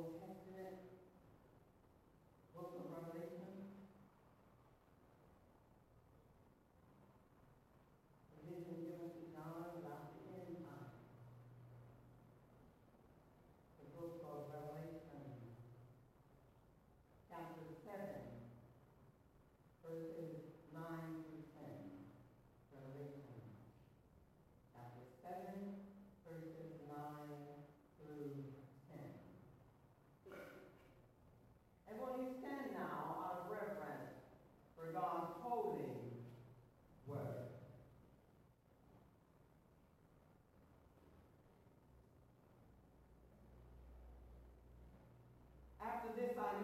soul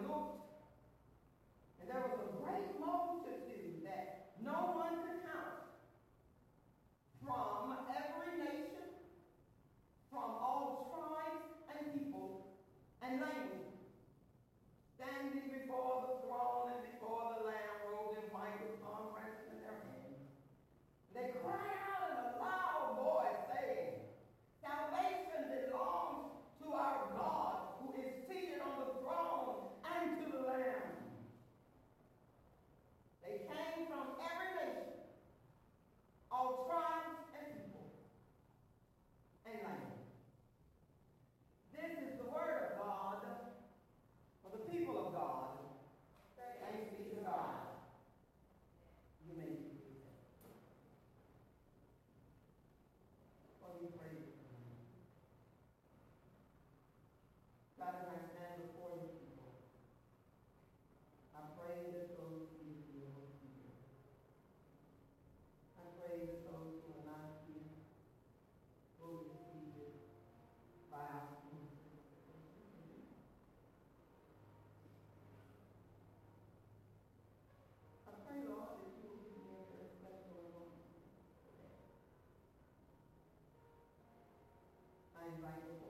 looked, I invite the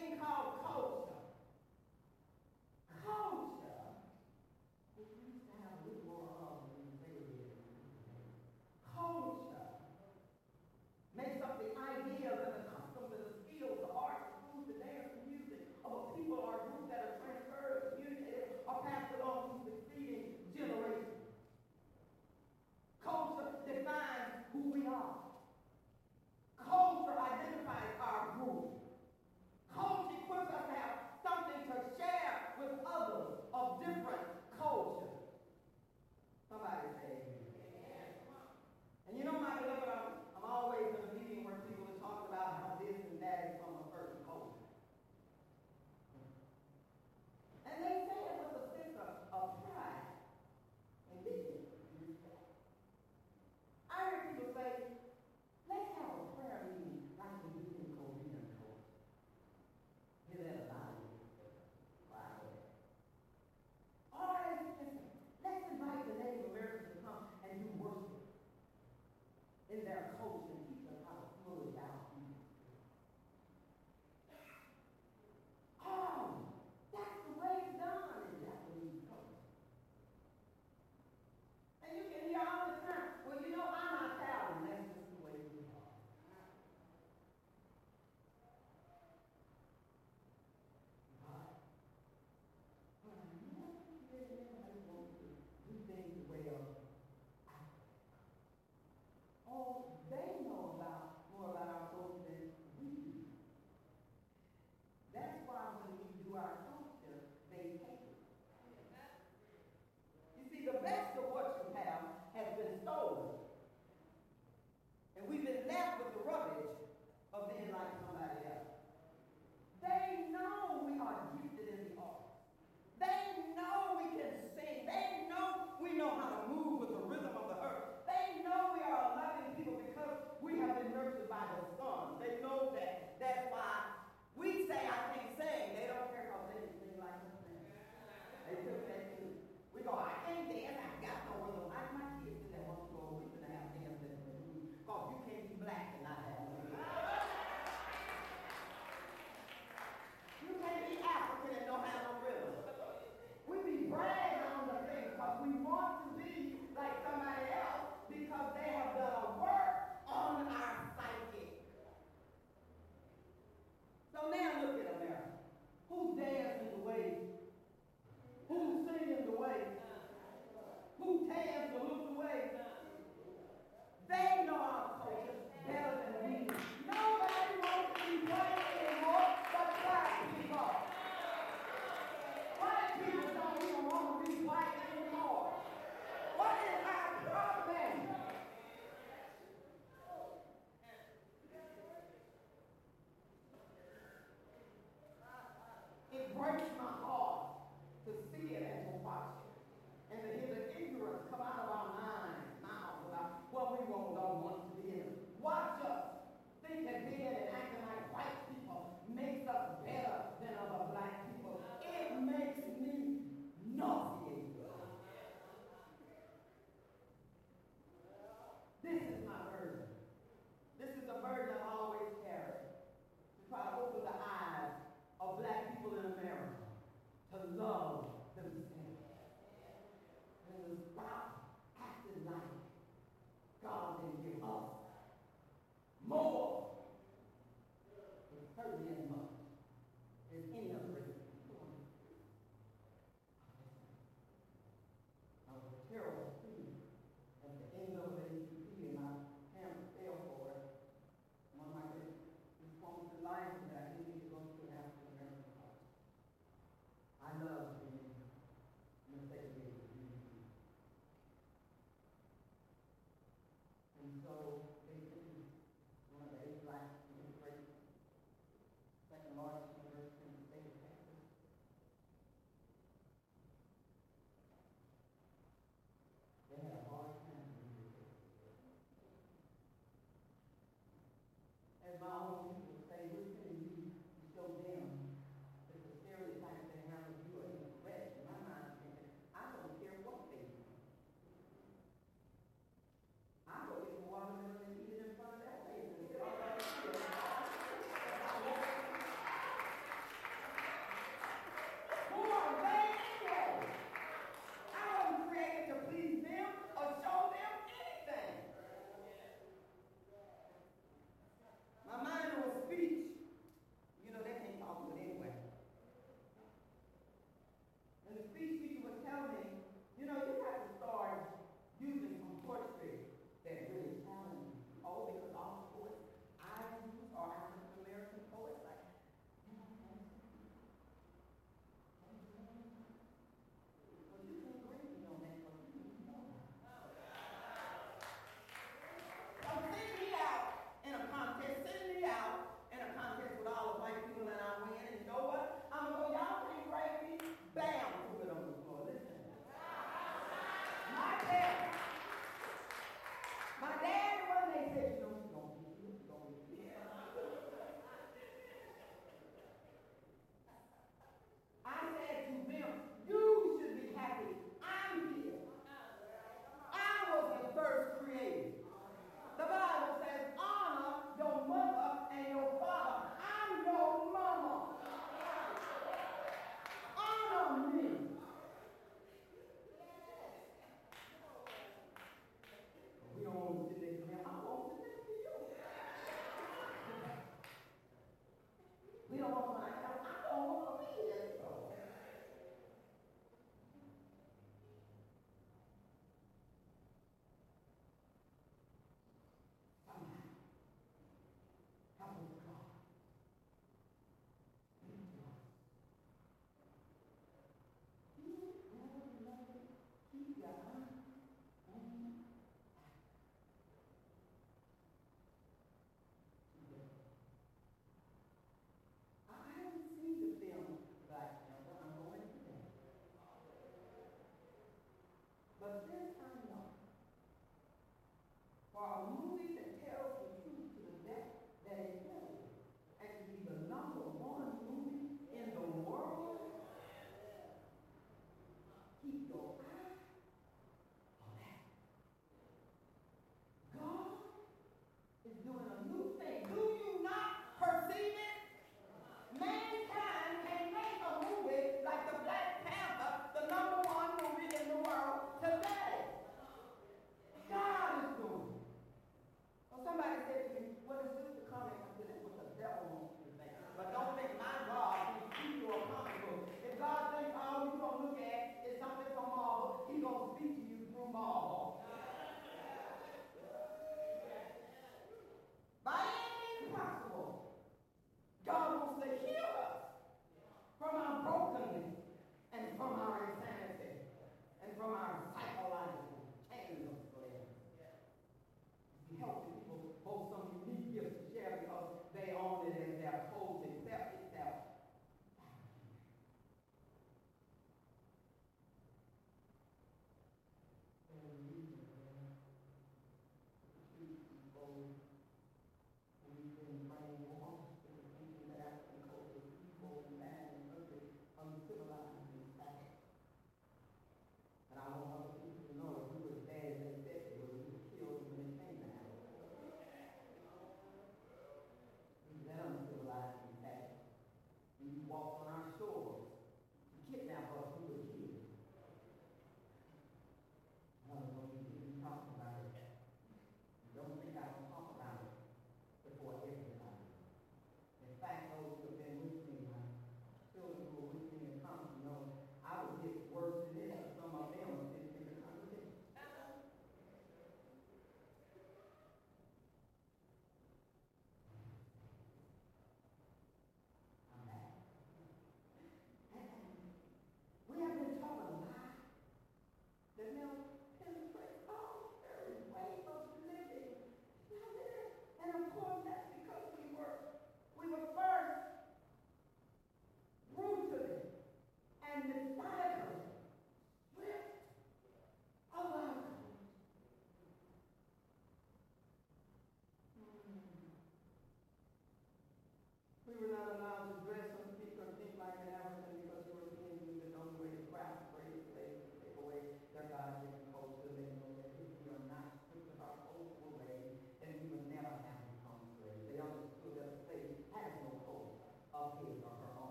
thing called